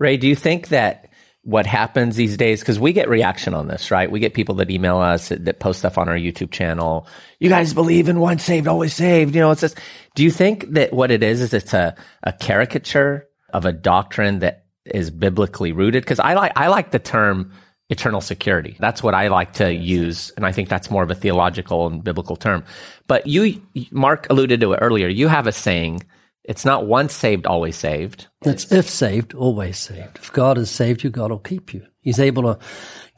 Ray, do you think that what happens these days, because we get reaction on this, right? We get people that email us that, that post stuff on our YouTube channel. You guys believe in once saved, always saved. You know, it's just, do you think that what it is, is it's a, a caricature of a doctrine that is biblically rooted? Because I like, I like the term eternal security. That's what I like to use. And I think that's more of a theological and biblical term. But you, Mark alluded to it earlier. You have a saying it's not once saved, always saved. It's if saved, always saved. If God has saved you, God will keep you. He's able to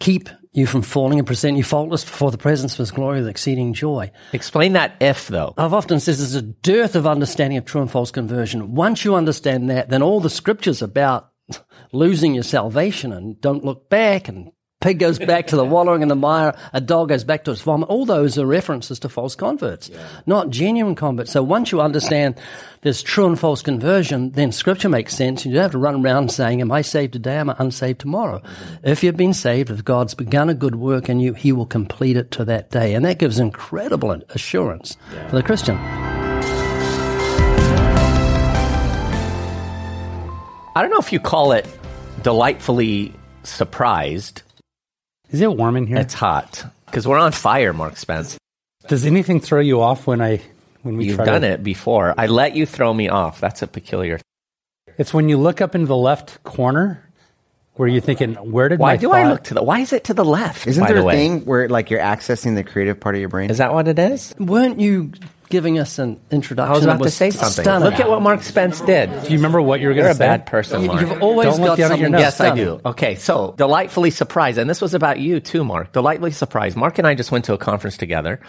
keep you from falling and present you faultless before the presence of His glory with exceeding joy. Explain that if, though. I've often said there's a dearth of understanding of true and false conversion. Once you understand that, then all the scriptures about losing your salvation and don't look back and pig goes back to the wallowing in the mire, a dog goes back to its vomit. All those are references to false converts, yeah. not genuine converts. So once you understand there's true and false conversion, then scripture makes sense. You don't have to run around saying, am I saved today? Am I unsaved tomorrow? Mm-hmm. If you've been saved, if God's begun a good work in you, he will complete it to that day. And that gives incredible assurance yeah. for the Christian. I don't know if you call it delightfully surprised is it warm in here? It's hot because we're on fire, Mark Spence. Does anything throw you off when I when we? Try You've done to... it before. I let you throw me off. That's a peculiar. It's when you look up into the left corner where are you're thinking, where did why my do thought... I look to the? Why is it to the left? Isn't there the a thing where like you're accessing the creative part of your brain? Is that what it is? Weren't you giving us an introduction. I was about to say something. Stunning. Look at what Mark Spence did. Do you remember what you were going to say? You're a bad person, Mark. You've always Don't got something. Yes, I do. Okay, so delightfully surprised, and this was about you too, Mark. Delightfully surprised. Mark and I just went to a conference together,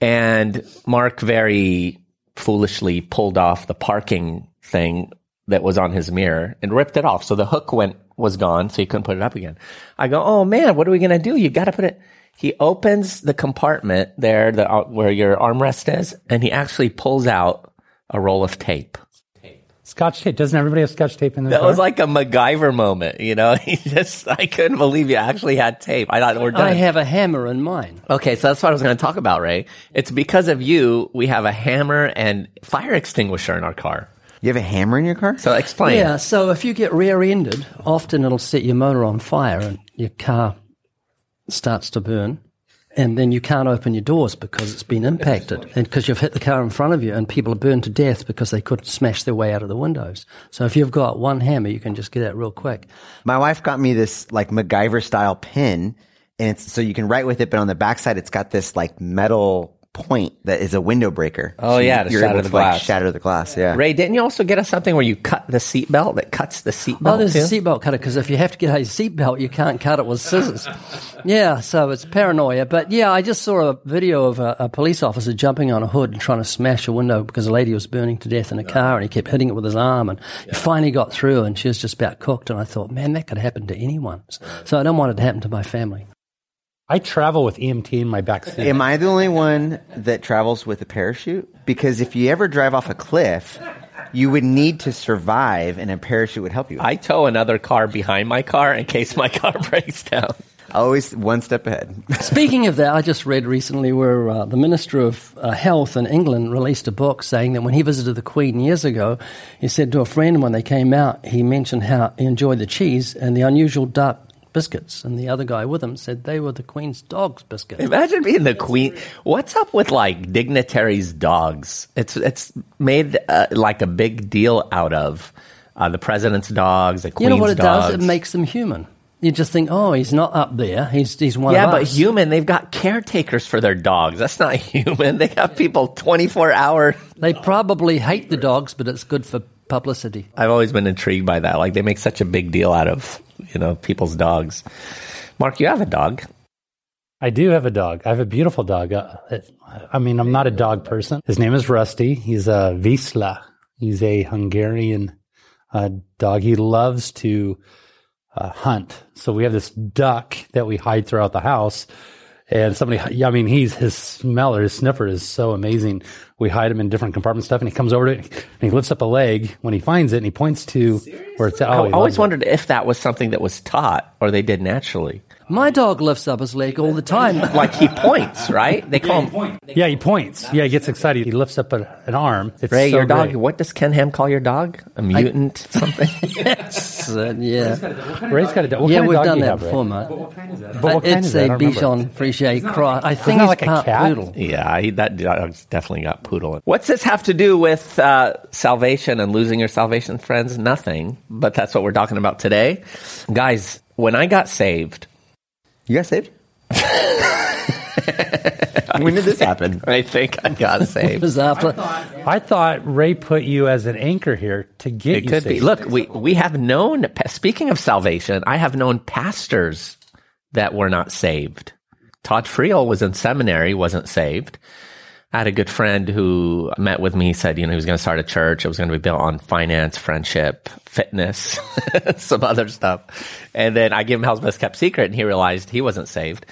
and Mark very foolishly pulled off the parking thing that was on his mirror and ripped it off. So the hook went was gone, so he couldn't put it up again. I go, oh man, what are we gonna do? You got to put it. He opens the compartment there, the, uh, where your armrest is, and he actually pulls out a roll of tape. Tape, Scotch tape. Doesn't everybody have scotch tape in their That car? was like a MacGyver moment, you know? He just, I couldn't believe you actually had tape. I thought we're done. I have a hammer in mine. Okay, so that's what I was going to talk about, Ray. It's because of you, we have a hammer and fire extinguisher in our car. You have a hammer in your car? So explain. Yeah, so if you get rear-ended, often it'll set your motor on fire and your car starts to burn and then you can't open your doors because it's been impacted and because you've hit the car in front of you and people are burned to death because they couldn't smash their way out of the windows. So if you've got one hammer, you can just get out real quick. My wife got me this like MacGyver style pin and it's so you can write with it, but on the backside it's got this like metal point that is a window breaker. Oh so yeah, to you're shatter able the to glass. Like, shatter the glass. Yeah. Ray, didn't you also get us something where you cut the seatbelt that cuts the seatbelt? Oh, there's too? a seatbelt cutter because if you have to get a seatbelt, you can't cut it with scissors. yeah, so it's paranoia. But yeah, I just saw a video of a, a, police officer jumping on a hood and trying to smash a window because a lady was burning to death in a car, and he kept hitting it with his arm, and he finally got through, and she was just about cooked. And I thought, man, that could happen to anyone. So I don't want it to happen to my family. I travel with EMT in my back seat. Am I the only one that travels with a parachute? Because if you ever drive off a cliff, you would need to survive, and a parachute would help you. I tow another car behind my car in case my car breaks down. Always one step ahead. Speaking of that, I just read recently where uh, the Minister of uh, Health in England released a book saying that when he visited the Queen years ago, he said to a friend when they came out, he mentioned how he enjoyed the cheese and the unusual dark biscuits, and the other guy with him said they were the Queen's dog's biscuits. Imagine being the Queen. What's up with like dignitaries' dogs? It's it's made uh, like a big deal out of uh, the president's dogs, the Queen's dogs. You know what it dogs. does? It makes them human. You just think, oh, he's not up there. He's he's one yeah, of us. Yeah, but human. They've got caretakers for their dogs. That's not human. They got people twenty four hour. They probably hate the dogs, but it's good for publicity. I've always been intrigued by that. Like they make such a big deal out of you know people's dogs. Mark, you have a dog. I do have a dog. I have a beautiful dog. Uh, I mean, I'm not a dog person. His name is Rusty. He's a Vizsla. He's a Hungarian uh, dog. He loves to uh, hunt. So we have this duck that we hide throughout the house. And somebody, I mean, he's his smeller, his sniffer is so amazing. We hide him in different compartment stuff, and he comes over to it and he lifts up a leg when he finds it, and he points to Seriously? where it's. Oh, I always wondered if that was something that was taught or they did naturally. My dog lifts up his leg all the time. Like he points, right? They call him Yeah, he points. Yeah, he gets excited. He lifts up a, an arm. It's Ray, so your dog. great. What does Ken Ham call your dog? A mutant, something? So, yeah. Ray's got a dog. What yeah, kind of we've done done you that have, Ray? before, mate. But what kind it's is that? I a don't remember. Bichon Frise Cross. I think that it's like a part cat? poodle. yeah, he, that dog's definitely got poodle. What's this have to do with uh, salvation and losing your salvation, friends? Nothing. But that's what we're talking about today, guys. When I got saved, You got saved? when did this happen? I think I got saved. was after. I thought Ray put you as an anchor here to get It you could be. Look, we we have known. Speaking of salvation, I have known pastors that were not saved. Todd Friel was in seminary, wasn't saved. I had a good friend who met with me. Said, you know, he was going to start a church. It was going to be built on finance, friendship, fitness, some other stuff. And then I gave him hell's best kept secret, and he realized he wasn't saved.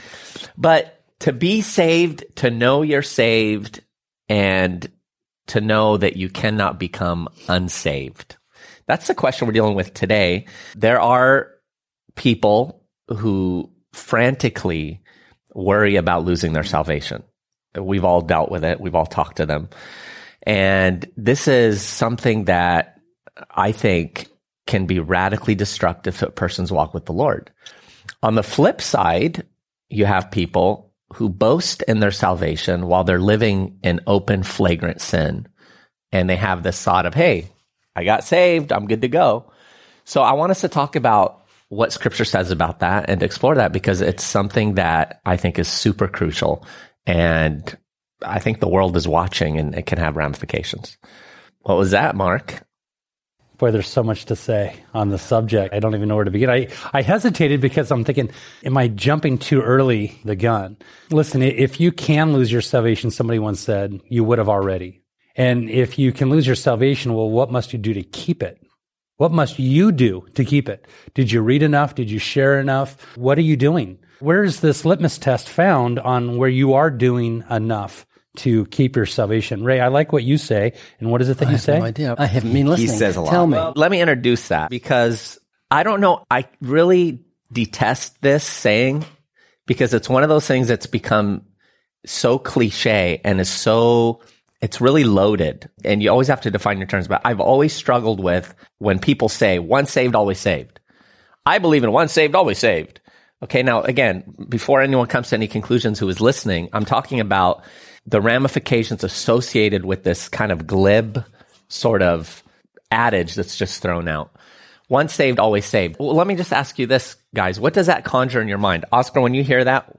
But to be saved, to know you're saved, and to know that you cannot become unsaved. That's the question we're dealing with today. There are people who frantically worry about losing their salvation. We've all dealt with it. We've all talked to them. And this is something that I think can be radically destructive to a person's walk with the Lord. On the flip side, you have people who boast in their salvation while they're living in open, flagrant sin. And they have this thought of, hey, I got saved. I'm good to go. So I want us to talk about what scripture says about that and explore that because it's something that I think is super crucial. And I think the world is watching and it can have ramifications. What was that, Mark? Boy, there's so much to say on the subject. I don't even know where to begin. I, I hesitated because I'm thinking, am I jumping too early the gun? Listen, if you can lose your salvation, somebody once said, you would have already. And if you can lose your salvation, well, what must you do to keep it? What must you do to keep it? Did you read enough? Did you share enough? What are you doing? Where is this litmus test found on where you are doing enough to keep your salvation? Ray, I like what you say. And what is it that you say? No idea. I haven't been listening. He says a lot. Tell me. Let me introduce that because I don't know. I really detest this saying because it's one of those things that's become so cliche and is so it's really loaded and you always have to define your terms but i've always struggled with when people say once saved always saved i believe in once saved always saved okay now again before anyone comes to any conclusions who is listening i'm talking about the ramifications associated with this kind of glib sort of adage that's just thrown out once saved always saved well, let me just ask you this guys what does that conjure in your mind oscar when you hear that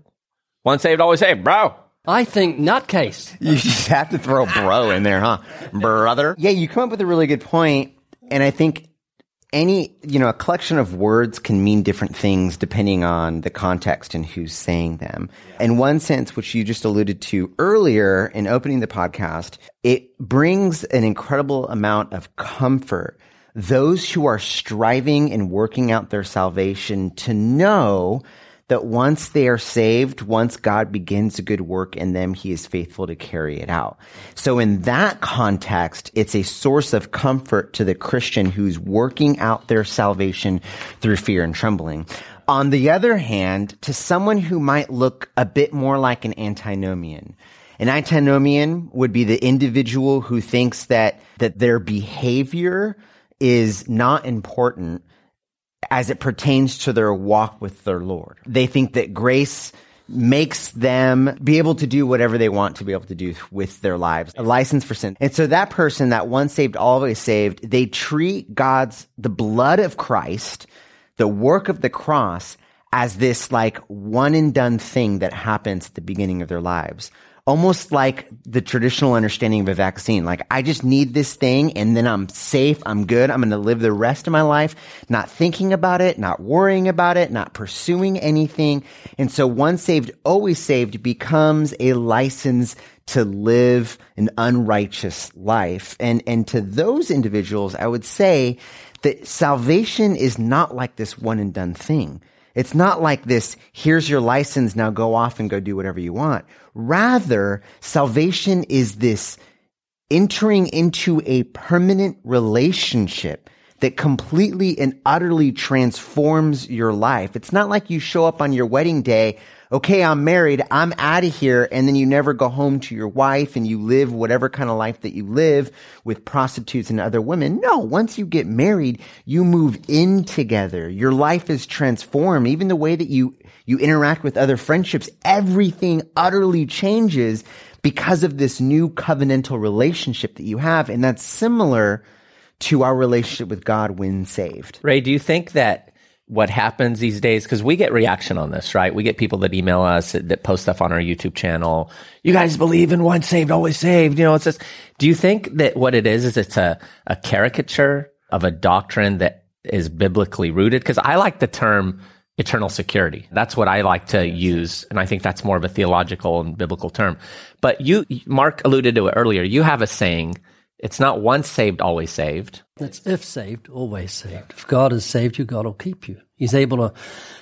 once saved always saved bro I think nutcase. You just have to throw bro in there, huh? Brother. Yeah, you come up with a really good point, and I think any, you know, a collection of words can mean different things depending on the context and who's saying them. In one sense, which you just alluded to earlier in opening the podcast, it brings an incredible amount of comfort. Those who are striving and working out their salvation to know that once they are saved, once God begins a good work in them, he is faithful to carry it out. So in that context, it's a source of comfort to the Christian who's working out their salvation through fear and trembling. On the other hand, to someone who might look a bit more like an antinomian, an antinomian would be the individual who thinks that, that their behavior is not important as it pertains to their walk with their Lord. They think that grace makes them be able to do whatever they want to be able to do with their lives, a license for sin. And so that person, that once saved, always saved, they treat God's, the blood of Christ, the work of the cross as this like one and done thing that happens at the beginning of their lives almost like the traditional understanding of a vaccine. Like, I just need this thing and then I'm safe. I'm good. I'm going to live the rest of my life not thinking about it, not worrying about it, not pursuing anything. And so once saved, always saved becomes a license to live an unrighteous life. And, and to those individuals, I would say that salvation is not like this one and done thing. It's not like this, here's your license, now go off and go do whatever you want. Rather, salvation is this entering into a permanent relationship that completely and utterly transforms your life. It's not like you show up on your wedding day, okay, I'm married, I'm out of here, and then you never go home to your wife and you live whatever kind of life that you live with prostitutes and other women. No, once you get married, you move in together. Your life is transformed. Even the way that you, you interact with other friendships, everything utterly changes because of this new covenantal relationship that you have. And that's similar to our relationship with God when saved. Ray, do you think that what happens these days, because we get reaction on this, right? We get people that email us that, post stuff on our YouTube channel. You guys believe in once saved, always saved. You know, it's just, do you think that what it is, is it's a, a caricature of a doctrine that is biblically rooted? Because I like the term eternal security. That's what I like to use. And I think that's more of a theological and biblical term. But you, Mark alluded to it earlier. You have a saying it's not once saved, always saved. It's if saved, always saved. If God has saved you, God will keep you. He's able to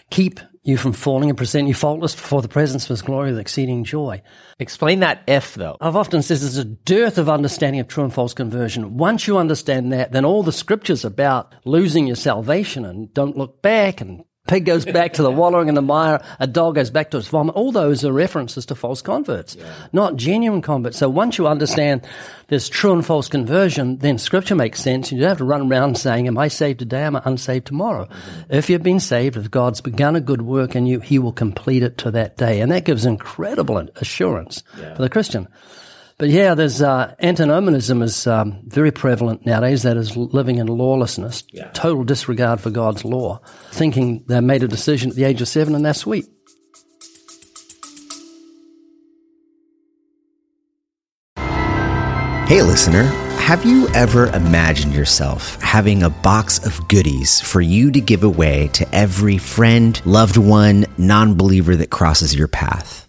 keep you from falling and present you faultless before the presence of His glory with exceeding joy. Explain that if, though. I've often said there's a dearth of understanding of true and false conversion. Once you understand that, then all the scriptures about losing your salvation and don't look back and pig goes back to the wallowing in the mire, a dog goes back to its vomit. All those are references to false converts, yeah. not genuine converts. So once you understand this true and false conversion, then scripture makes sense. You don't have to run around saying, am I saved today? Am I unsaved tomorrow? Mm-hmm. If you've been saved, if God's begun a good work in you, he will complete it to that day. And that gives incredible assurance yeah. for the Christian. But yeah, there's uh, antinomianism is um, very prevalent nowadays. That is living in lawlessness, yeah. total disregard for God's law, thinking they made a decision at the age of seven and they're sweet. Hey, listener. Have you ever imagined yourself having a box of goodies for you to give away to every friend, loved one, non believer that crosses your path?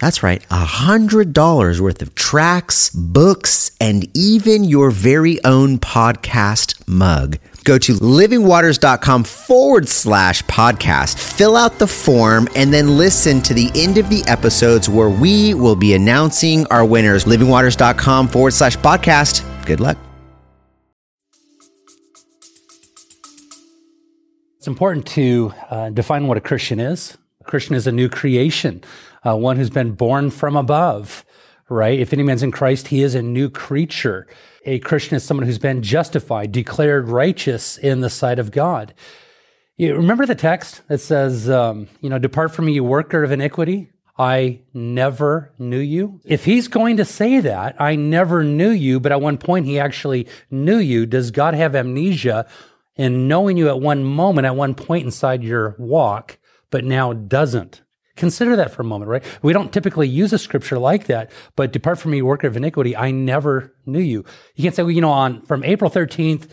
that's right, $100 worth of tracks, books, and even your very own podcast mug. Go to livingwaters.com forward slash podcast, fill out the form, and then listen to the end of the episodes where we will be announcing our winners. Livingwaters.com forward slash podcast. Good luck. It's important to uh, define what a Christian is. A Christian is a new creation uh, one who's been born from above, right? If any man's in Christ, he is a new creature. A Christian is someone who's been justified, declared righteous in the sight of God. You remember the text that says, um, you know, depart from me, you worker of iniquity. I never knew you. If he's going to say that, I never knew you, but at one point he actually knew you, does God have amnesia in knowing you at one moment, at one point inside your walk, but now doesn't? Consider that for a moment, right? We don't typically use a scripture like that, but depart from me, worker of iniquity. I never knew you. You can't say, well, you know, on from April 13th,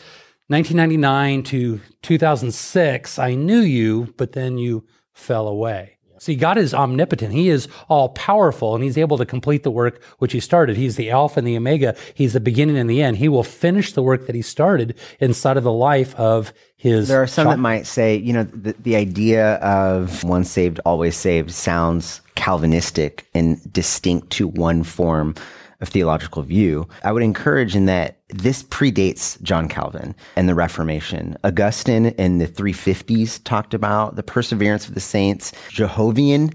1999 to 2006, I knew you, but then you fell away. See, God is omnipotent. He is all powerful and he's able to complete the work which he started. He's the Alpha and the Omega. He's the beginning and the end. He will finish the work that he started inside of the life of his. There are some child. that might say, you know, the, the idea of once saved, always saved sounds Calvinistic and distinct to one form of theological view, I would encourage in that this predates John Calvin and the Reformation. Augustine in the 350s talked about the perseverance of the saints. Jovian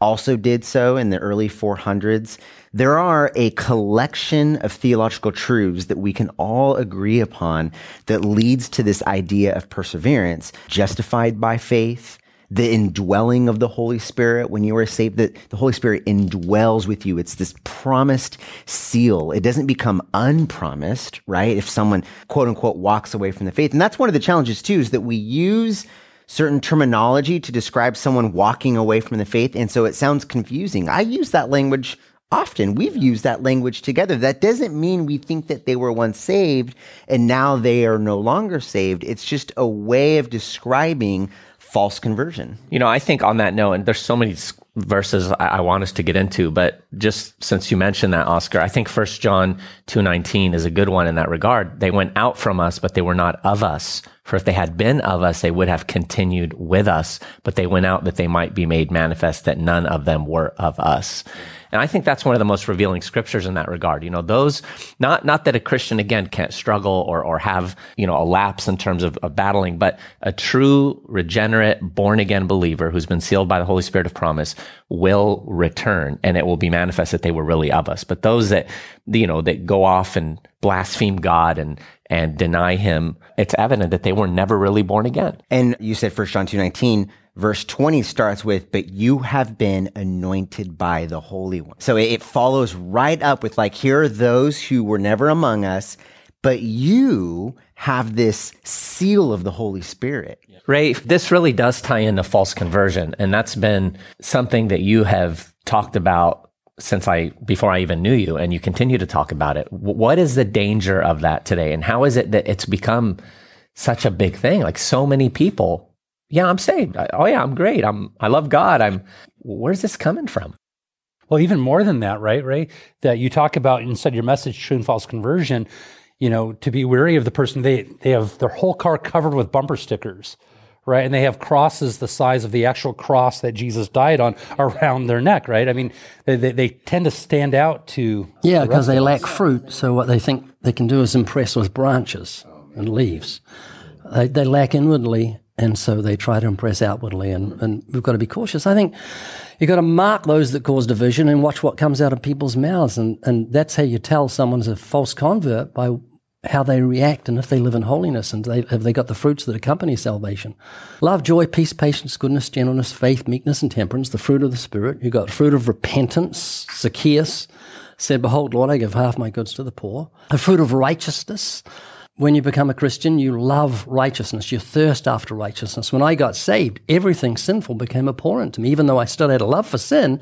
also did so in the early 400s. There are a collection of theological truths that we can all agree upon that leads to this idea of perseverance, justified by faith, the indwelling of the Holy Spirit when you are saved, that the Holy Spirit indwells with you. It's this promised seal. It doesn't become unpromised, right? If someone quote unquote walks away from the faith. And that's one of the challenges too, is that we use certain terminology to describe someone walking away from the faith. And so it sounds confusing. I use that language often. We've used that language together. That doesn't mean we think that they were once saved and now they are no longer saved. It's just a way of describing false conversion. You know, I think on that note, and there's so many verses I, I want us to get into, but just since you mentioned that, Oscar, I think First John 2.19 is a good one in that regard. They went out from us, but they were not of us. For if they had been of us, they would have continued with us, but they went out that they might be made manifest that none of them were of us. And I think that's one of the most revealing scriptures in that regard. You know, those, not, not that a Christian again can't struggle or, or have, you know, a lapse in terms of, of battling, but a true regenerate, born again believer who's been sealed by the Holy Spirit of promise will return and it will be manifest that they were really of us. But those that, you know, that go off and blaspheme God and, and deny him, it's evident that they were never really born again. And you said First John 2.19, verse 20 starts with, but you have been anointed by the Holy One. So it follows right up with like, here are those who were never among us, but you have this seal of the Holy Spirit. Ray, this really does tie into false conversion. And that's been something that you have talked about since I, before I even knew you, and you continue to talk about it. What is the danger of that today? And how is it that it's become such a big thing? Like so many people yeah, I'm saved. oh yeah, I'm great. I'm I love God. I'm where's this coming from? Well, even more than that, right, Ray? That you talk about inside your message, true and false conversion. You know, to be wary of the person. They they have their whole car covered with bumper stickers, right? And they have crosses the size of the actual cross that Jesus died on around their neck, right? I mean, they they, they tend to stand out to yeah because the they lack fruit. So what they think they can do is impress with branches and leaves. They, they lack inwardly and so they try to impress outwardly, and, and we've got to be cautious. I think you've got to mark those that cause division and watch what comes out of people's mouths. And, and that's how you tell someone's a false convert by how they react and if they live in holiness and they, have they got the fruits that accompany salvation. Love, joy, peace, patience, goodness, gentleness, faith, meekness, and temperance, the fruit of the Spirit. You've got fruit of repentance. Zacchaeus said, Behold, Lord, I give half my goods to the poor. The fruit of righteousness when you become a Christian, you love righteousness. You thirst after righteousness. When I got saved, everything sinful became abhorrent to me. Even though I still had a love for sin,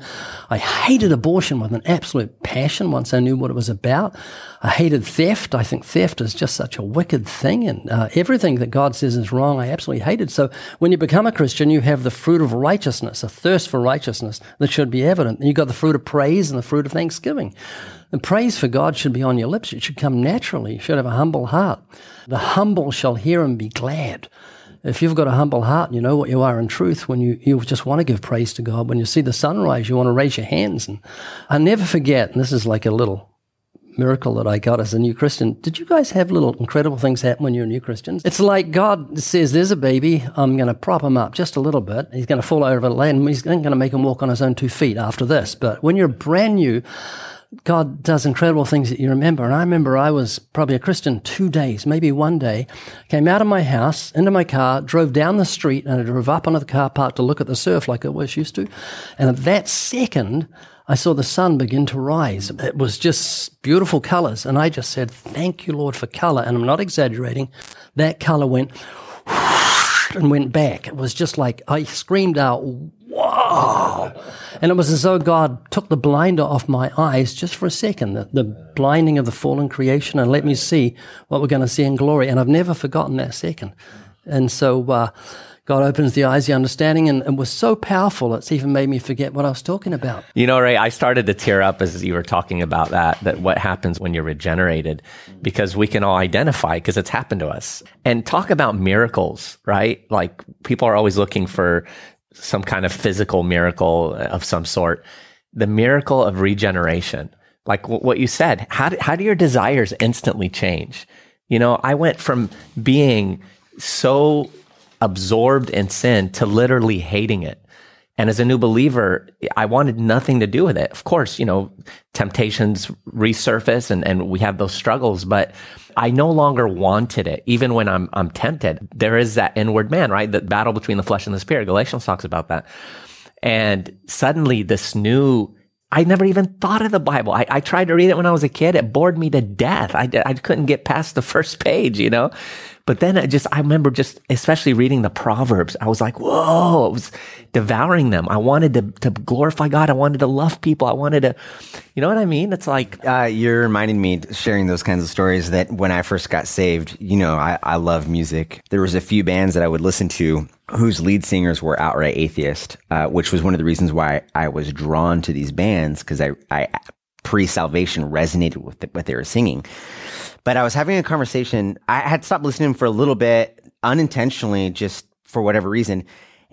I hated abortion with an absolute passion once I knew what it was about. I hated theft. I think theft is just such a wicked thing. And uh, everything that God says is wrong, I absolutely hated. So when you become a Christian, you have the fruit of righteousness, a thirst for righteousness that should be evident. And you've got the fruit of praise and the fruit of thanksgiving. And praise for God should be on your lips. It should come naturally. You should have a humble heart. The humble shall hear and be glad. If you've got a humble heart and you know what you are in truth, when you, you just want to give praise to God, when you see the sunrise, you want to raise your hands. And I never forget, and this is like a little miracle that I got as a new Christian. Did you guys have little incredible things happen when you're new Christians? It's like God says, there's a baby. I'm going to prop him up just a little bit. He's going to fall over the land. He's going to make him walk on his own two feet after this. But when you're brand new, God does incredible things that you remember. And I remember I was probably a Christian two days, maybe one day, came out of my house, into my car, drove down the street, and I drove up onto the car park to look at the surf like I was used to. And at that second, I saw the sun begin to rise. It was just beautiful colors. And I just said, Thank you, Lord, for color. And I'm not exaggerating. That color went and went back. It was just like I screamed out, whoa. And it was as though God took the blinder off my eyes just for a second, the, the blinding of the fallen creation, and let me see what we're going to see in glory. And I've never forgotten that second. And so, uh, God opens the eyes, the understanding, and it was so powerful, it's even made me forget what I was talking about. You know, Ray, I started to tear up as you were talking about that, that what happens when you're regenerated, because we can all identify because it's happened to us. And talk about miracles, right? Like people are always looking for some kind of physical miracle of some sort. The miracle of regeneration, like what you said, how do, how do your desires instantly change? You know, I went from being so absorbed in sin to literally hating it. And as a new believer, I wanted nothing to do with it. Of course, you know, temptations resurface and, and we have those struggles, but I no longer wanted it. Even when I'm, I'm tempted, there is that inward man, right? The battle between the flesh and the spirit. Galatians talks about that. And suddenly this new, I never even thought of the Bible. I, I tried to read it when I was a kid. It bored me to death. I, I couldn't get past the first page, you know? But then I just, I remember just, especially reading the Proverbs, I was like, whoa, I was devouring them. I wanted to, to glorify God. I wanted to love people. I wanted to, you know what I mean? It's like, Uh, you're reminding me sharing those kinds of stories that when I first got saved, you know, I, I love music. There was a few bands that I would listen to whose lead singers were outright atheist, uh, which was one of the reasons why I was drawn to these bands because I, I pre-salvation resonated with the, what they were singing. But I was having a conversation. I had stopped listening for a little bit unintentionally, just for whatever reason.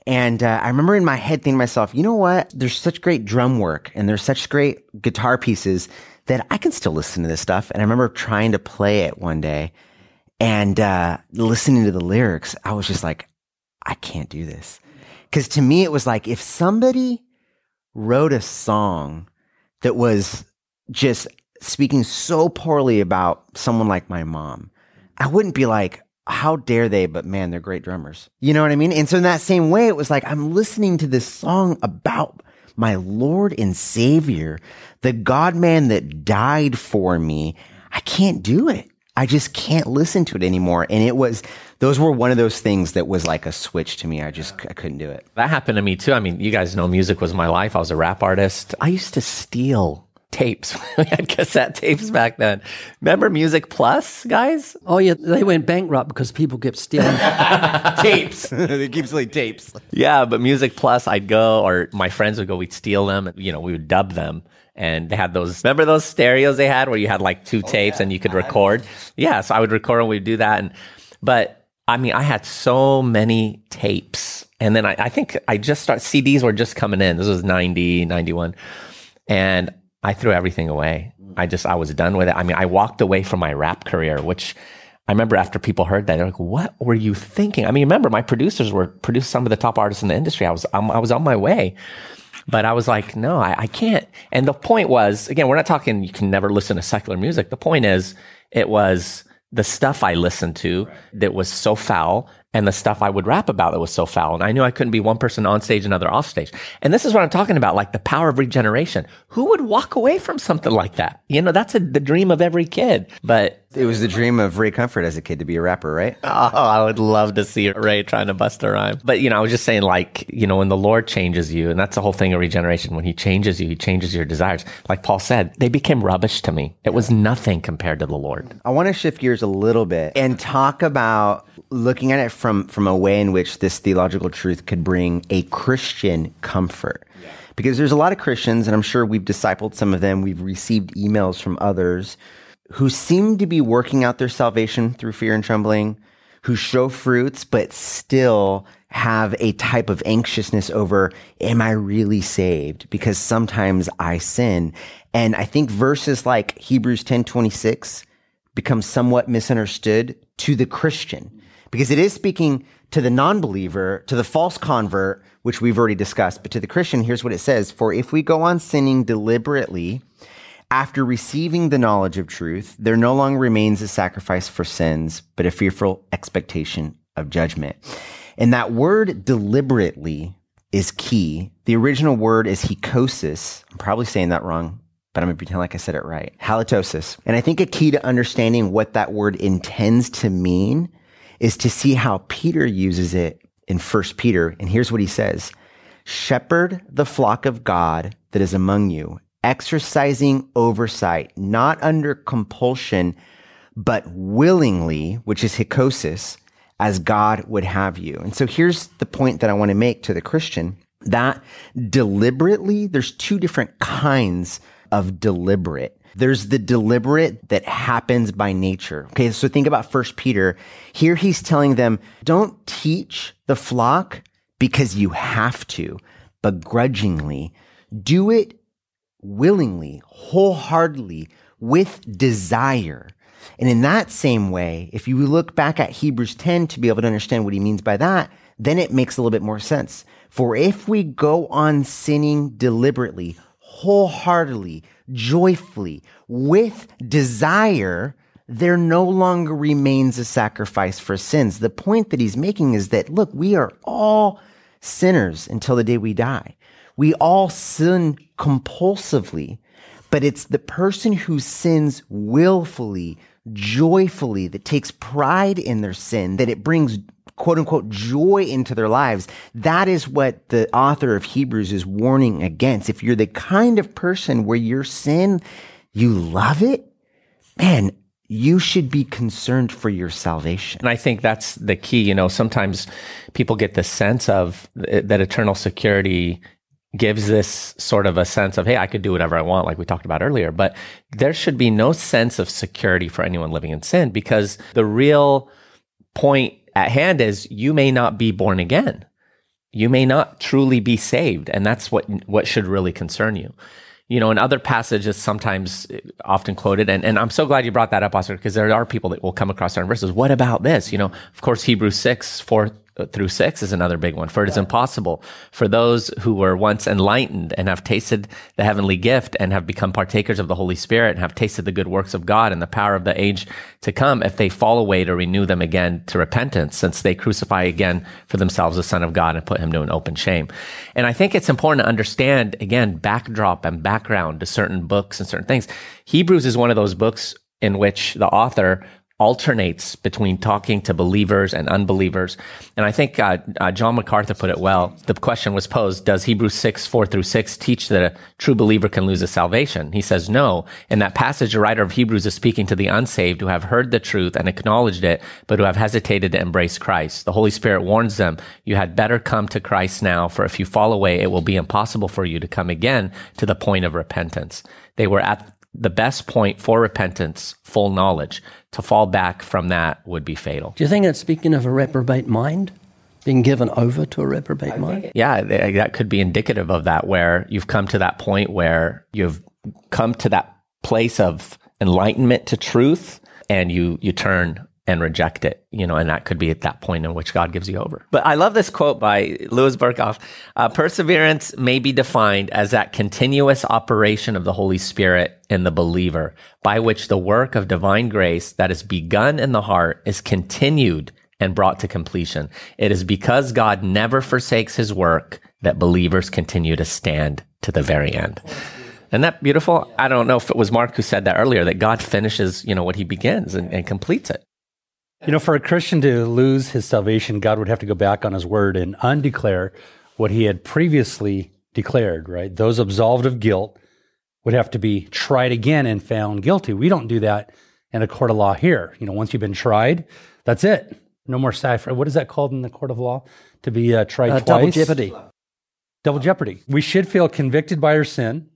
And uh, I remember in my head thinking to myself, you know what? There's such great drum work and there's such great guitar pieces that I can still listen to this stuff. And I remember trying to play it one day and uh, listening to the lyrics. I was just like, I can't do this. Because to me, it was like if somebody wrote a song that was just speaking so poorly about someone like my mom, I wouldn't be like, how dare they? But man, they're great drummers. You know what I mean? And so in that same way, it was like, I'm listening to this song about my Lord and Savior, the God man that died for me. I can't do it. I just can't listen to it anymore. And it was, those were one of those things that was like a switch to me. I just, I couldn't do it. that happened to me too. I mean, you guys know music was my life. I was a rap artist. I used to steal tapes. we had cassette tapes mm-hmm. back then. Remember Music Plus, guys? Oh yeah, they went bankrupt because people kept stealing. tapes. they keep stealing tapes. Yeah, but Music Plus, I'd go, or my friends would go, we'd steal them, and, you know, we would dub them. And they had those, remember those stereos they had where you had like two oh, tapes and you could record? Yeah, so I would record and we'd do that. And, but I mean, I had so many tapes. And then I, I think I just started, CDs were just coming in. This was 90, 91. And I threw everything away. I just, I was done with it. I mean, I walked away from my rap career, which I remember after people heard that, they're like, "What were you thinking?" I mean, remember my producers were produced some of the top artists in the industry. I was um, I was on my way, but I was like, "No, I, I can't." And the point was, again, we're not talking you can never listen to secular music. The point is, it was the stuff I listened to that was so foul and the stuff I would rap about that was so foul. And I knew I couldn't be one person on stage, another off stage. And this is what I'm talking about, like the power of regeneration. Who would walk away from something like that? You know, that's a, the dream of every kid. But It was the dream of Ray Comfort as a kid to be a rapper, right? Oh, I would love to see Ray trying to bust a rhyme. But, you know, I was just saying, like, you know, when the Lord changes you, and that's the whole thing of regeneration, when he changes you, he changes your desires. Like Paul said, they became rubbish to me. It was nothing compared to the Lord. I want to shift gears a little bit and talk about looking at it from from a way in which this theological truth could bring a Christian comfort. Because there's a lot of Christians, and I'm sure we've discipled some of them, we've received emails from others who seem to be working out their salvation through fear and trembling, who show fruits, but still have a type of anxiousness over, am I really saved? Because sometimes I sin. And I think verses like Hebrews 10 26 become somewhat misunderstood to the Christian because it is speaking to the non-believer, to the false convert, which we've already discussed. But to the Christian, here's what it says. For if we go on sinning deliberately after receiving the knowledge of truth, there no longer remains a sacrifice for sins, but a fearful expectation of judgment. And that word deliberately is key. The original word is hikosis. I'm probably saying that wrong, but I'm going to pretend like I said it right. Halitosis. And I think a key to understanding what that word intends to mean is to see how Peter uses it in First Peter. And here's what he says. Shepherd the flock of God that is among you, exercising oversight, not under compulsion, but willingly, which is hikosis, as God would have you. And so here's the point that I want to make to the Christian that deliberately, there's two different kinds of deliberate. There's the deliberate that happens by nature. Okay. So think about first Peter. Here he's telling them, don't teach the flock because you have to, but grudgingly do it willingly, wholeheartedly, with desire. And in that same way, if you look back at Hebrews 10 to be able to understand what he means by that, then it makes a little bit more sense. For if we go on sinning deliberately, wholeheartedly, joyfully, with desire, there no longer remains a sacrifice for sins. The point that he's making is that, look, we are all sinners until the day we die. We all sin compulsively, but it's the person who sins willfully, joyfully, that takes pride in their sin, that it brings quote unquote joy into their lives. That is what the author of Hebrews is warning against. If you're the kind of person where your sin, you love it, man, you should be concerned for your salvation. And I think that's the key. You know, sometimes people get the sense of uh, that eternal security gives this sort of a sense of, hey, I could do whatever I want, like we talked about earlier. But there should be no sense of security for anyone living in sin because the real point at hand is you may not be born again. You may not truly be saved. And that's what, what should really concern you. You know, in other passages, sometimes often quoted, and, and I'm so glad you brought that up, Oscar, because there are people that will come across certain verses. What about this? You know, of course, Hebrews 6, 4 Uh, through six is another big one. For it is impossible for those who were once enlightened and have tasted the heavenly gift and have become partakers of the Holy Spirit and have tasted the good works of God and the power of the age to come, if they fall away to renew them again to repentance, since they crucify again for themselves the Son of God and put him to an open shame. And I think it's important to understand, again, backdrop and background to certain books and certain things. Hebrews is one of those books in which the author alternates between talking to believers and unbelievers. And I think uh, uh, John MacArthur put it well. The question was posed, does Hebrews 6, 4 through 6 teach that a true believer can lose his salvation? He says no. In that passage, the writer of Hebrews is speaking to the unsaved who have heard the truth and acknowledged it, but who have hesitated to embrace Christ. The Holy Spirit warns them, you had better come to Christ now, for if you fall away, it will be impossible for you to come again to the point of repentance. They were at the best point for repentance, full knowledge. To fall back from that would be fatal. Do you think it's speaking of a reprobate mind? Being given over to a reprobate mind? Yeah, that could be indicative of that, where you've come to that point where you've come to that place of enlightenment to truth and you, you turn and reject it, you know, and that could be at that point in which God gives you over. But I love this quote by Louis Berkhof. Uh, Perseverance may be defined as that continuous operation of the Holy Spirit in the believer by which the work of divine grace that is begun in the heart is continued and brought to completion. It is because God never forsakes his work that believers continue to stand to the very end. Isn't that beautiful? I don't know if it was Mark who said that earlier, that God finishes, you know, what he begins and, and completes it. You know, for a Christian to lose his salvation, God would have to go back on his word and undeclare what he had previously declared, right? Those absolved of guilt would have to be tried again and found guilty. We don't do that in a court of law here. You know, once you've been tried, that's it. No more cipher. What is that called in the court of law? To be uh, tried uh, twice? Double jeopardy. Double jeopardy. We should feel convicted by our sin.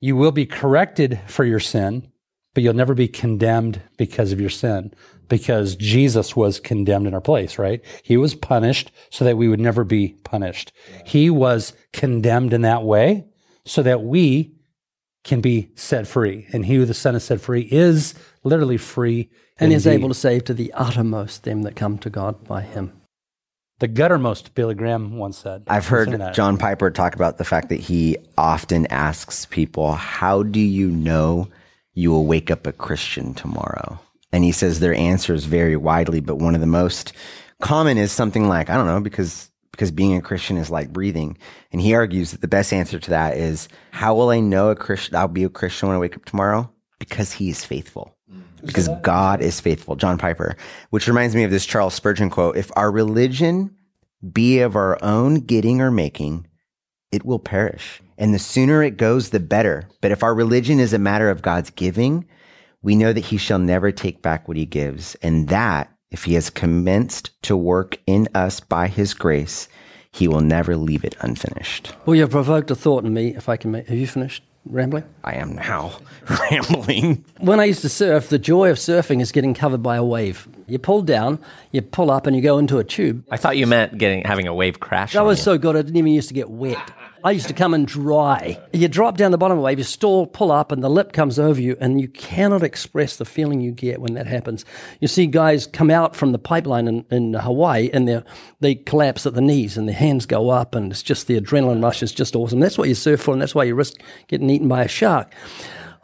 You will be corrected for your sin, but you'll never be condemned because of your sin because Jesus was condemned in our place, right? He was punished so that we would never be punished. He was condemned in that way so that we can be set free. And he who the Son has set free is literally free. And is able to save to the uttermost them that come to God by him. The guttermost, Billy Graham once said. I've heard John Piper talk about the fact that he often asks people, How do you know you will wake up a Christian tomorrow? And he says their answers vary widely, but one of the most common is something like, I don't know, because because being a Christian is like breathing. And he argues that the best answer to that is, how will I know a Christian, I'll be a Christian when I wake up tomorrow? Because he is faithful. Mm. Because God is faithful. John Piper, which reminds me of this Charles Spurgeon quote. If our religion be of our own getting or making, it will perish. And the sooner it goes, the better. But if our religion is a matter of God's giving, we know that he shall never take back what he gives, and that if he has commenced to work in us by his grace, he will never leave it unfinished. Well, you've provoked a thought in me, if I can make. Have you finished rambling? I am now rambling. When I used to surf, the joy of surfing is getting covered by a wave. You pull down, you pull up, and you go into a tube. I thought you meant getting having a wave crash. That was you. so good, I didn't even used to get wet. I used to come and dry. You drop down the bottom of the wave, you stall, pull up, and the lip comes over you, and you cannot express the feeling you get when that happens. You see guys come out from the pipeline in, in Hawaii, and they collapse at the knees, and their hands go up, and it's just the adrenaline rush is just awesome. That's what you surf for, and that's why you risk getting eaten by a shark.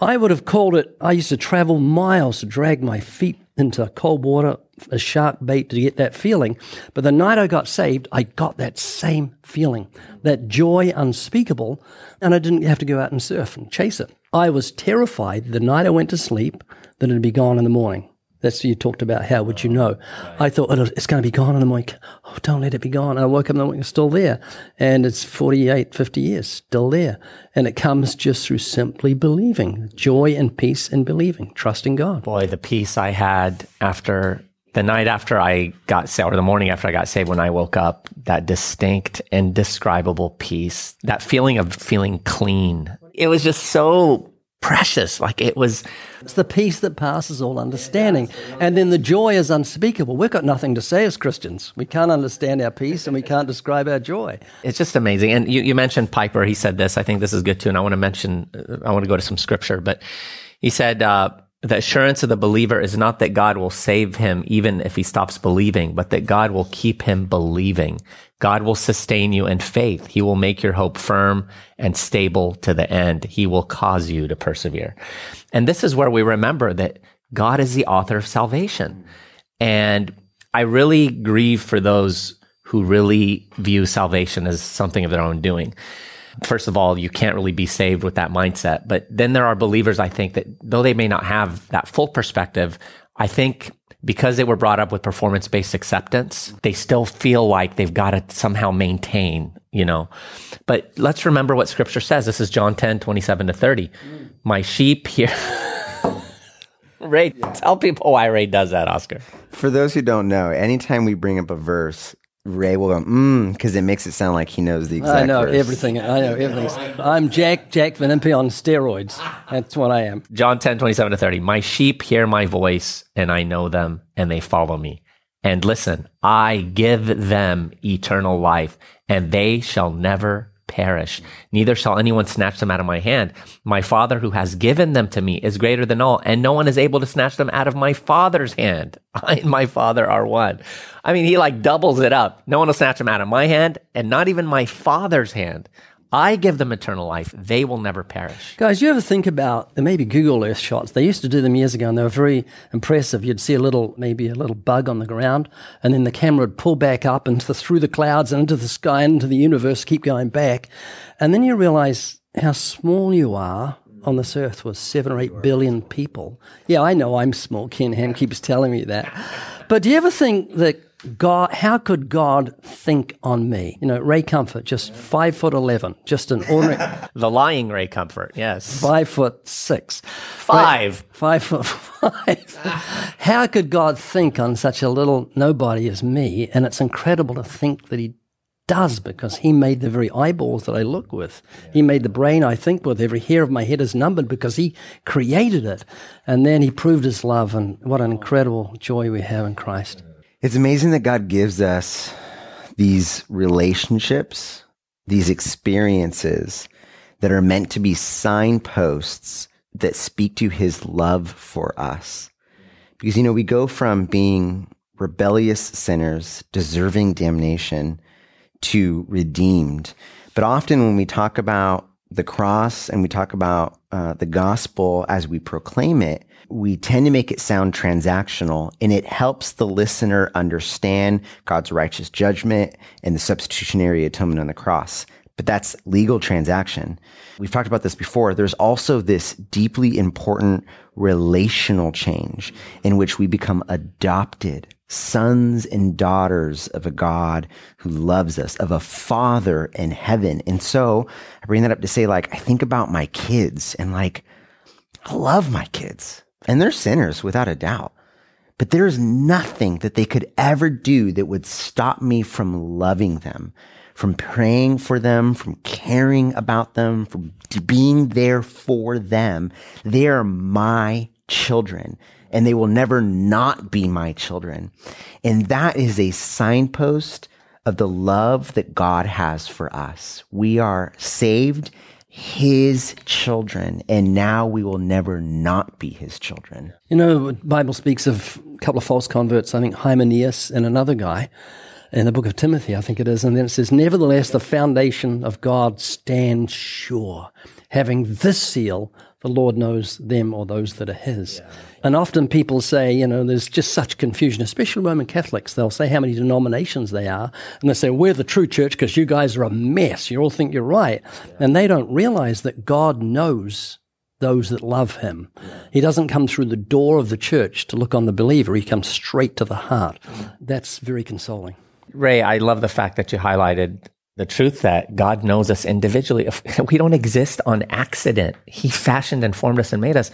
I would have called it, I used to travel miles to drag my feet into cold water, a shark bait to get that feeling. But the night I got saved, I got that same feeling, that joy unspeakable, and I didn't have to go out and surf and chase it. I was terrified the night I went to sleep that it'd be gone in the morning. That's you talked about. How would you know? I thought oh, it's going to be gone in the morning. Oh, don't let it be gone. And I woke up morning, it's still there. And it's 48, 50 years, still there. And it comes just through simply believing, joy and peace in believing, trusting God. Boy, the peace I had after the night after I got saved, or the morning after I got saved, when I woke up, that distinct, indescribable peace, that feeling of feeling clean. It was just so precious. Like it was. It's the peace that passes all understanding. And then the joy is unspeakable. We've got nothing to say as Christians. We can't understand our peace and we can't describe our joy. It's just amazing. And you, you mentioned Piper. He said this. I think this is good too. And I want to mention, I want to go to some scripture, but he said, uh, the assurance of the believer is not that God will save him even if he stops believing, but that God will keep him believing. God will sustain you in faith. He will make your hope firm and stable to the end. He will cause you to persevere. And this is where we remember that God is the author of salvation. And I really grieve for those who really view salvation as something of their own doing. First of all, you can't really be saved with that mindset. But then there are believers, I think, that though they may not have that full perspective, I think because they were brought up with performance based acceptance, they still feel like they've got to somehow maintain, you know. But let's remember what scripture says. This is John 10, 27 to 30. My sheep hear. Ray, tell people why Ray does that, Oscar. For those who don't know, anytime we bring up a verse, Ray will go, mmm, because it makes it sound like he knows the exact I know verse. everything. I know everything. I'm Jack, Jack Van Impe on steroids. That's what I am. John 10, 27 to 30. My sheep hear my voice, and I know them, and they follow me. And listen, I give them eternal life, and they shall never perish. Neither shall anyone snatch them out of my hand. My Father who has given them to me is greater than all, and no one is able to snatch them out of my Father's hand. I and my Father are one. I mean, he like doubles it up. No one will snatch them out of my hand, and not even my Father's hand. I give them eternal life. They will never perish. Guys, you ever think about the maybe Google Earth shots? They used to do them years ago and they were very impressive. You'd see a little, maybe a little bug on the ground and then the camera would pull back up into through the clouds and into the sky and into the universe, keep going back. And then you realize how small you are on this earth with seven or eight billion people. Yeah, I know I'm small. Ken Ham keeps telling me that. But do you ever think that God, how could God think on me? You know, Ray Comfort, just five foot eleven, just an ordinary. the lying Ray Comfort, yes. Five foot six. Five. Ray, five foot five. how could God think on such a little nobody as me? And it's incredible to think that He does because He made the very eyeballs that I look with. He made the brain I think with. Every hair of my head is numbered because He created it. And then He proved His love. And what an incredible joy we have in Christ. It's amazing that God gives us these relationships, these experiences that are meant to be signposts that speak to his love for us. Because, you know, we go from being rebellious sinners, deserving damnation, to redeemed. But often when we talk about the cross and we talk about uh, the gospel as we proclaim it, we tend to make it sound transactional and it helps the listener understand God's righteous judgment and the substitutionary atonement on the cross. But that's legal transaction. We've talked about this before. There's also this deeply important relational change in which we become adopted sons and daughters of a God who loves us, of a father in heaven. And so I bring that up to say, like, I think about my kids and like, I love my kids and they're sinners without a doubt. But there's nothing that they could ever do that would stop me from loving them, from praying for them, from caring about them, from being there for them. They are my children and they will never not be my children. And that is a signpost of the love that God has for us. We are saved his children, and now we will never not be his children. You know, the Bible speaks of a couple of false converts, I think Hymenaeus and another guy in the book of Timothy, I think it is. And then it says, Nevertheless, the foundation of God stands sure, having this seal, the Lord knows them or those that are his. Yeah. And often people say, you know, there's just such confusion, especially Roman Catholics. They'll say how many denominations they are, and they say, we're the true church because you guys are a mess. You all think you're right. Yeah. And they don't realize that God knows those that love him. He doesn't come through the door of the church to look on the believer. He comes straight to the heart. Mm. That's very consoling. Ray, I love the fact that you highlighted the truth that God knows us individually. We don't exist on accident. He fashioned and formed us and made us.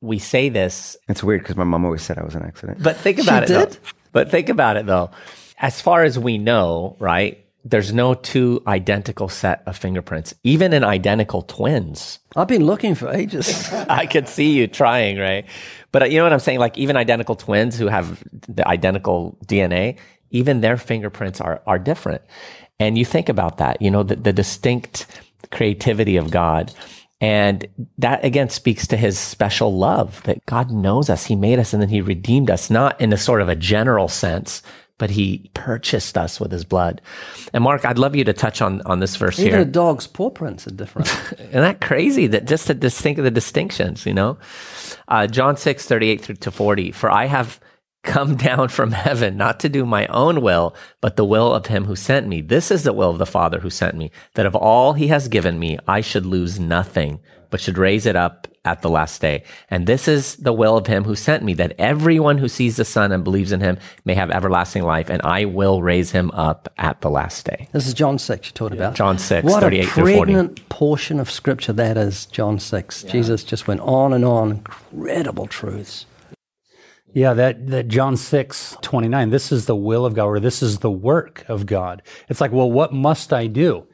We say this. It's weird because my mom always said I was an accident. But think about She it. did? Though. But think about it though. As far as we know, right? There's no two identical set of fingerprints, even in identical twins. I've been looking for ages. I could see you trying, right? But uh, you know what I'm saying? Like even identical twins who have the identical DNA, even their fingerprints are, are different. And you think about that, you know, the, the distinct creativity of God. And that again speaks to his special love that God knows us. He made us and then he redeemed us, not in a sort of a general sense, but he purchased us with his blood. And Mark, I'd love you to touch on, on this verse Even here. a dog's paw prints are different. Isn't that crazy that just to think of the distinctions, you know? Uh, John 6, 38 through to 40. For I have come down from heaven, not to do my own will, but the will of him who sent me. This is the will of the Father who sent me, that of all he has given me, I should lose nothing, but should raise it up at the last day. And this is the will of him who sent me, that everyone who sees the Son and believes in him may have everlasting life, and I will raise him up at the last day. This is John 6 you're talking about. John 6, what 38 a through 40. pregnant portion of scripture that is, John 6. Jesus just went on and on. Incredible truths. Yeah, that, that John 6, 29, this is the will of God, or this is the work of God. It's like, well, what must I do?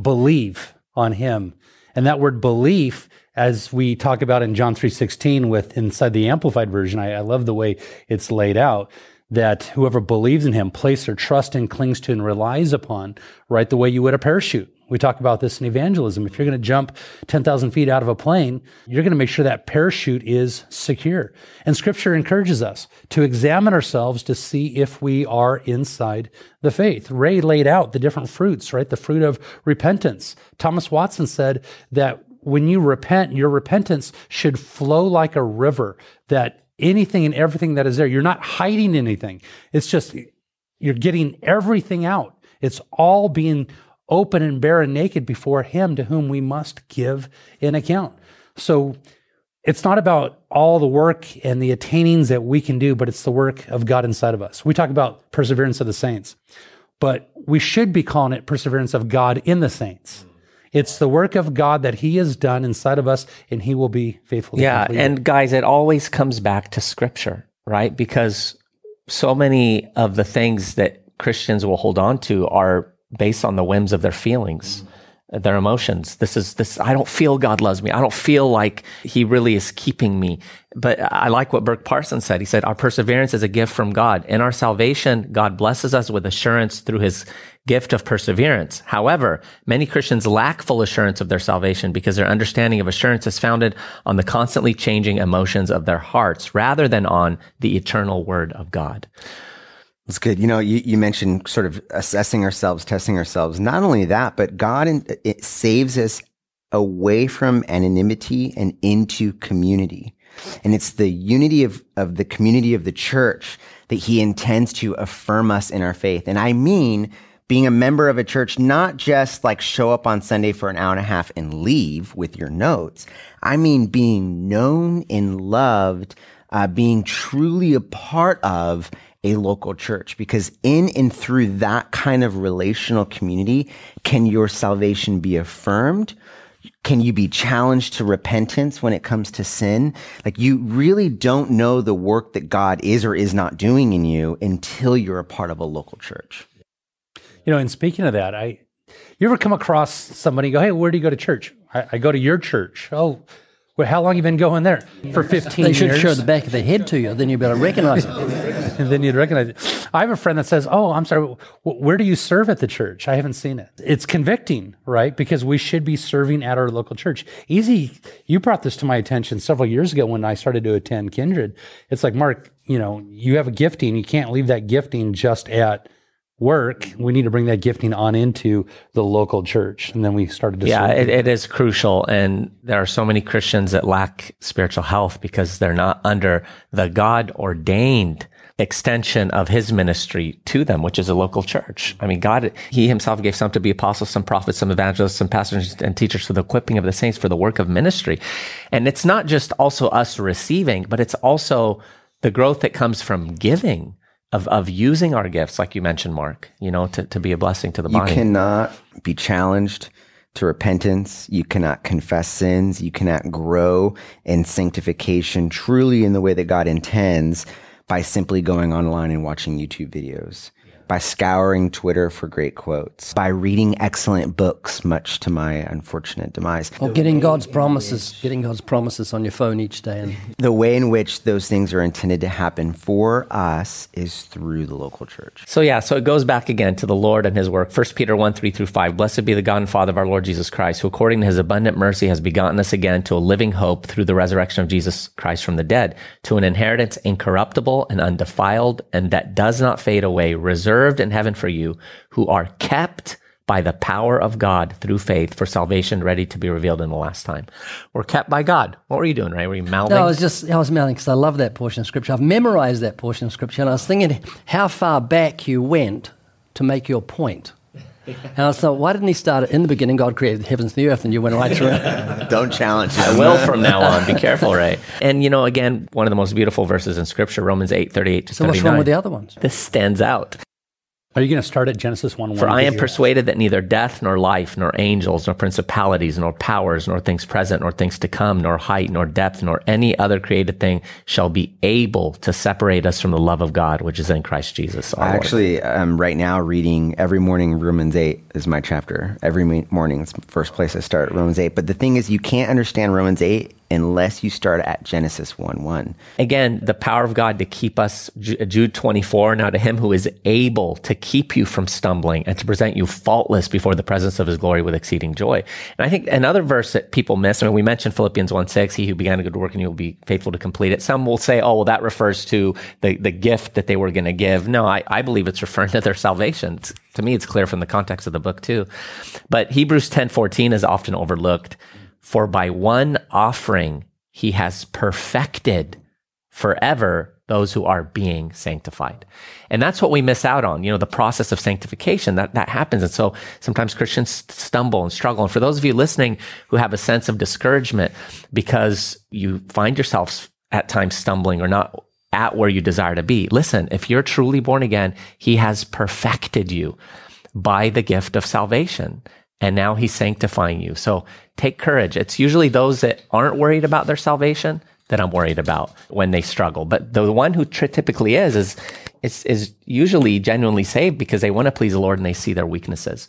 Believe on him. And that word belief, as we talk about in John 3.16 with inside the Amplified Version, I, I love the way it's laid out, that whoever believes in him, place their trust in, clings to, and relies upon, right, the way you would a parachute. We talk about this in evangelism. If you're going to jump 10,000 feet out of a plane, you're going to make sure that parachute is secure. And scripture encourages us to examine ourselves to see if we are inside the faith. Ray laid out the different fruits, right? The fruit of repentance. Thomas Watson said that when you repent, your repentance should flow like a river, that anything and everything that is there, you're not hiding anything. It's just, you're getting everything out. It's all being open and bare and naked before Him to whom we must give an account. So it's not about all the work and the attainings that we can do, but it's the work of God inside of us. We talk about perseverance of the saints, but we should be calling it perseverance of God in the saints. It's the work of God that He has done inside of us, and He will be faithful. Yeah, complete and guys, it always comes back to scripture, right? Because so many of the things that Christians will hold on to are based on the whims of their feelings, mm. their emotions. This is this I don't feel God loves me. I don't feel like he really is keeping me. But I like what Burk Parsons said. He said our perseverance is a gift from God. In our salvation, God blesses us with assurance through his gift of perseverance. However, many Christians lack full assurance of their salvation because their understanding of assurance is founded on the constantly changing emotions of their hearts rather than on the eternal word of God. It's good. You know, you, you mentioned sort of assessing ourselves, testing ourselves. Not only that, but God in, it saves us away from anonymity and into community. And it's the unity of, of the community of the church that he intends to affirm us in our faith. And I mean, being a member of a church, not just like show up on Sunday for an hour and a half and leave with your notes. I mean, being known and loved, uh, being truly a part of a local church because in and through that kind of relational community can your salvation be affirmed? Can you be challenged to repentance when it comes to sin? Like you really don't know the work that god is or is not doing in you until you're a part of a local church You know, and speaking of that, I you ever come across somebody go, "Hey, where do you go to church?" I, I go to your church. Oh, well, how long you been going there? For fifteen years. They should years. show the back of their head to you, then you'd better recognize it. and then you'd recognize it. I have a friend that says, "Oh, I'm sorry. Where do you serve at the church? I haven't seen it." It's convicting, right? Because we should be serving at our local church. E.Z., you brought this to my attention several years ago when I started to attend Kindred. It's like, Mark, you know, you have a gifting. You can't leave that gifting just at work, we need to bring that gifting on into the local church. And then we started to Yeah, it, it is crucial. And there are so many Christians that lack spiritual health because they're not under the God ordained extension of his ministry to them, which is a local church. I mean, God, he himself gave some to be apostles, some prophets, some evangelists, some pastors and teachers for the equipping of the saints for the work of ministry. And it's not just also us receiving, but it's also the growth that comes from giving. Of, of using our gifts, like you mentioned, Mark, you know, to, to be a blessing to the body. You cannot be challenged to repentance. You cannot confess sins. You cannot grow in sanctification truly in the way that God intends by simply going online and watching YouTube videos, by scouring Twitter for great quotes, by reading excellent books, much to my unfortunate demise. Or getting God's promises, getting God's promises on your phone each day. And The way in which those things are intended to happen for us is through the local church. So yeah, so it goes back again to the Lord and his work. 1 Peter 1, 3 through 5. Blessed be the God and Father of our Lord Jesus Christ, who according to his abundant mercy has begotten us again to a living hope through the resurrection of Jesus Christ from the dead, to an inheritance incorruptible and undefiled, and that does not fade away, reserved in heaven for you, who are kept by the power of God through faith for salvation ready to be revealed in the last time. We're kept by God. What were you doing, Ray? Were you mouthing? no, I was just, I was mouthing because I love that portion of scripture. I've memorized that portion of scripture and I was thinking how far back you went to make your point. And I thought, why didn't he start it in the beginning? God created the heavens and the earth, and you went right through it. Don't challenge me. I will from now on. Be careful, Ray. And you know, again, one of the most beautiful verses in Scripture, Romans 8, 38 to So what's 39. wrong with the other ones? This stands out. Are you going to start at Genesis 1 1? For I am persuaded that neither death, nor life, nor angels, nor principalities, nor powers, nor things present, nor things to come, nor height, nor depth, nor any other created thing shall be able to separate us from the love of God, which is in Christ Jesus. Our I Lord. actually am right now reading every morning Romans 8 is my chapter. Every morning, it's the first place I start Romans 8. But the thing is, you can't understand Romans 8 unless you start at Genesis 1 1. Again, the power of God to keep us, Jude 24, now to him who is able to keep you from stumbling and to present you faultless before the presence of his glory with exceeding joy. And I think another verse that people miss, I mean, we mentioned Philippians 1 6, he who began a good work and you will be faithful to complete it. Some will say, oh, well, that refers to the, the gift that they were going to give. No, I, I believe it's referring to their salvation. It's- to me, it's clear from the context of the book too. But Hebrews 10 14 is often overlooked. For by one offering, he has perfected forever those who are being sanctified. And that's what we miss out on, you know, the process of sanctification that, that happens. And so sometimes Christians stumble and struggle. And for those of you listening who have a sense of discouragement because you find yourselves at times stumbling or not at where you desire to be, listen, if you're truly born again, he has perfected you by the gift of salvation. And now he's sanctifying you. So take courage. It's usually those that aren't worried about their salvation that I'm worried about when they struggle. But the one who typically is, is, is, is usually genuinely saved because they want to please the Lord and they see their weaknesses.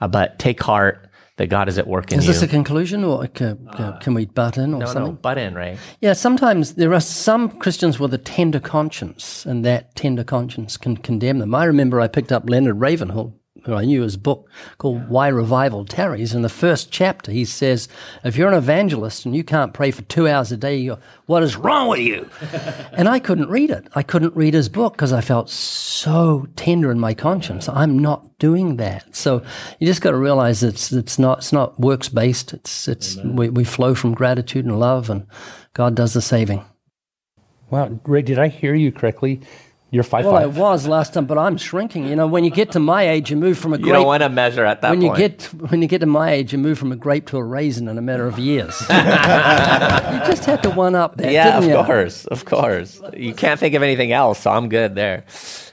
Uh, but take heart that God is at work in Is you. Is this a conclusion, or can, can we butt in, or no, something? no, butt in, Ray. Yeah, sometimes there are some Christians with a tender conscience, and that tender conscience can condemn them. I remember I picked up Leonard Ravenhill, who I knew his book called Why Revival Tarries. In the first chapter, he says, If you're an evangelist and you can't pray for two hours a day, you're, what is wrong with you? and I couldn't read it. I couldn't read his book because I felt so tender in my conscience. I'm not doing that. So you just got to realize it's, it's not, it's not works based. It's, it's, we, we flow from gratitude and love and God does the saving. Wow, Ray, did I hear you correctly? You're five Well, I was last time, but I'm shrinking. You know, when you get to my age, you move from a grape. You grape. don't want to measure at that when point. you get when you get to my age, you move from a grape to a raisin in a matter of years. you just had to one up that, yeah, of didn't you? course, of course. You can't think of anything else, so I'm good there.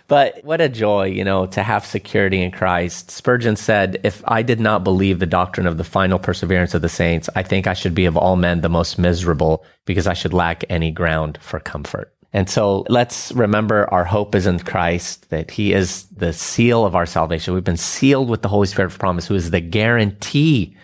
But what a joy, you know, to have security in Christ. Spurgeon said, If I did not believe the doctrine of the final perseverance of the saints, I think I should be of all men the most miserable because I should lack any ground for comfort. And so let's remember our hope is in Christ, that He is the seal of our salvation. We've been sealed with the Holy Spirit of promise, who is the guarantee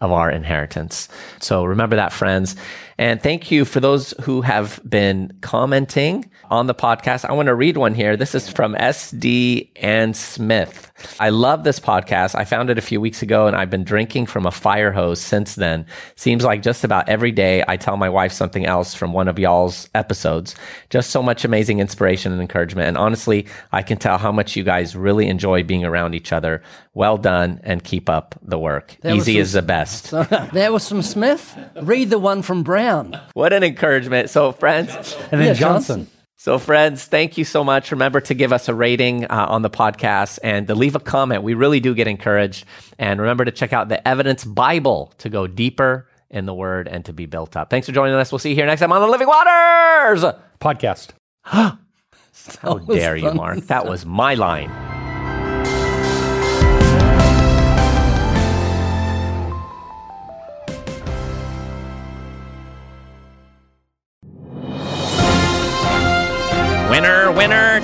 of our inheritance. So remember that, friends. And thank you for those who have been commenting on the podcast. I want to read one here. This is from SD and Smith. I love this podcast. I found it a few weeks ago and I've been drinking from a fire hose since then. Seems like just about every day I tell my wife something else from one of y'all's episodes. Just so much amazing inspiration and encouragement. And honestly, I can tell how much you guys really enjoy being around each other. Well done and keep up the work. Was E.Z. some- is the best. there was from Smith. Read the one from Brown. What an encouragement. So friends, And then Yeah, Johnson. So, friends, thank you so much. Remember to give us a rating uh, on the podcast and to leave a comment. We really do get encouraged. And remember to check out the Evidence Bible to go deeper in the Word and to be built up. Thanks for joining us. We'll see you here next time on the Living Waters. Podcast. How dare you, fun. Mark? That was my line.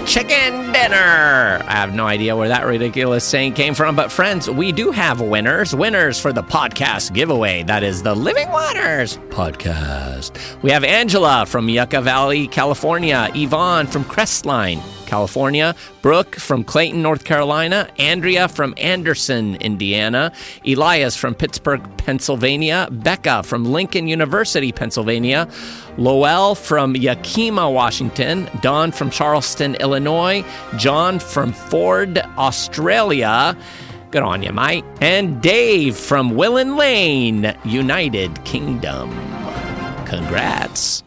Chicken dinner. I have no idea where that ridiculous saying came from, but friends, we do have winners. Winners for the podcast giveaway. That is the Living Waters podcast. We have Angela from Yucca Valley, California, Yvonne from Crestline, California, Brooke from Clayton, North Carolina, Andrea from Anderson, Indiana, Elias from Pittsburgh, Pennsylvania, Becca from Lincoln University, Pennsylvania, Lowell from Yakima, Washington, Don from Charleston, Illinois, John from Ford, Australia. Good on you, mate. And Dave from Willen Lane, United Kingdom. Congrats.